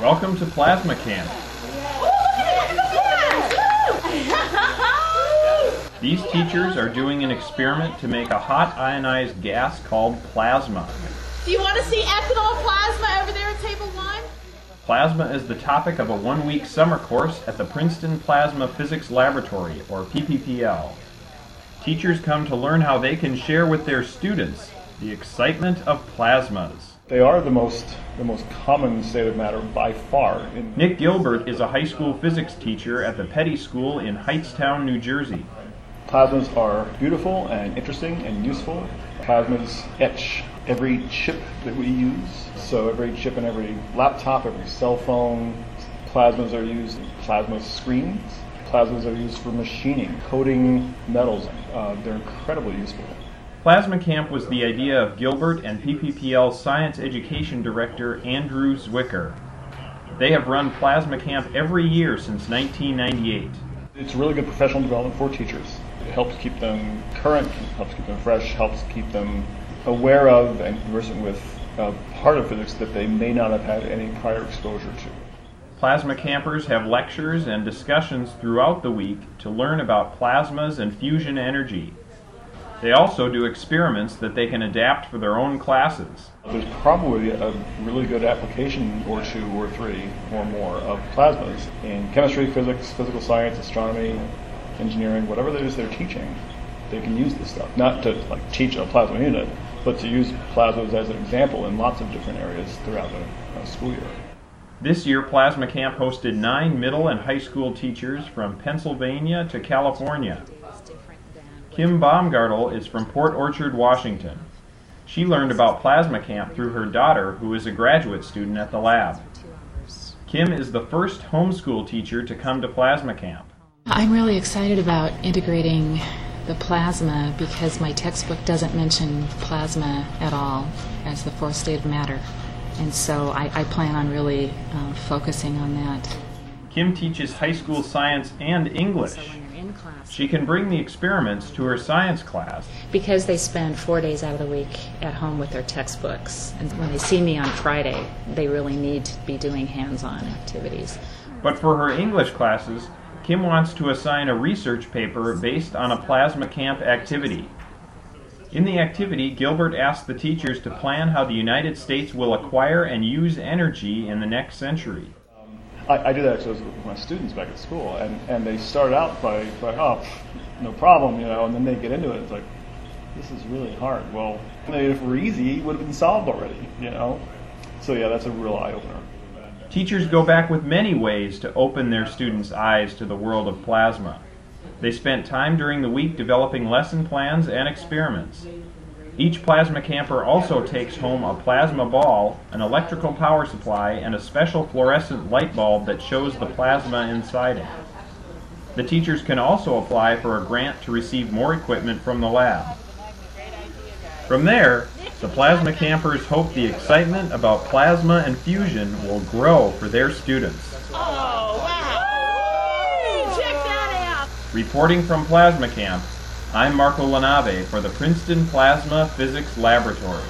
Welcome to Plasma Camp. These teachers are doing an experiment to make a hot ionized gas called plasma. Do you want to see ethanol plasma over there at table one? Plasma is the topic of a one week summer course at the Princeton Plasma Physics Laboratory, or PPPL. Teachers come to learn how they can share with their students the excitement of plasmas. They are the most the most common state of matter by far. In Nick Gilbert is a high school physics teacher at the Peddie School in Hightstown, New Jersey. plasmas are beautiful and interesting and useful. Plasmas etch every chip that we use. So every chip in every laptop, every cell phone, plasmas are used in plasma screens. Plasmas are used for machining, coating metals. Uh, they're incredibly useful. Plasma Camp was the idea of Gilbert and PPPL Science Education Director Andrew Zwicker. They have run Plasma Camp every year since 1998. It's really good professional development for teachers. It helps keep them current, helps keep them fresh, helps keep them aware of and conversant with a part of physics that they may not have had any prior exposure to. Plasma campers have lectures and discussions throughout the week to learn about plasmas and fusion energy. They also do experiments that they can adapt for their own classes. There's probably a really good application or two or three or more of plasmas in chemistry, physics, physical science, astronomy, engineering, whatever it is they're teaching. They can use this stuff. Not to like teach a plasma unit, but to use plasmas as an example in lots of different areas throughout the uh, school year. This year, Plasma Camp hosted nine middle and high school teachers from Pennsylvania to California. Kim Baumgartel is from Port Orchard, Washington. She learned about Plasma Camp through her daughter, who is a graduate student at the lab. Kim is the first homeschool teacher to come to Plasma Camp. I'm really excited about integrating the plasma because my textbook doesn't mention plasma at all as the fourth state of matter. And so I, I plan on really uh, focusing on that. Kim teaches high school science and English. So when you're in class, She can bring the experiments to her science class. because they spend four days out of the week at home with their textbooks, and when they see me on Friday, they really need to be doing hands-on activities. But for her English classes, Kim wants to assign a research paper based on a plasma camp activity. In the activity, Gilbert asked the teachers to plan how the United States will acquire and use energy in the next century. I, I do that actually with my students back at school, and, and they start out by, by oh, no problem, you know, and then they get into it. It's like, this is really hard. Well, if it were easy, it would have been solved already, you know. So yeah, that's a real eye opener. Teachers go back with many ways to open their students' eyes to the world of plasma. They spent time during the week developing lesson plans and experiments. Each plasma camper also takes home a plasma ball, an electrical power supply, and a special fluorescent light bulb that shows the plasma inside it. The teachers can also apply for a grant to receive more equipment from the lab. From there, the plasma campers hope the excitement about plasma and fusion will grow for their students. Oh, wow. Check that out. Reporting from Plasma Camp, I'm Marco Lanave for the Princeton Plasma Physics Laboratory.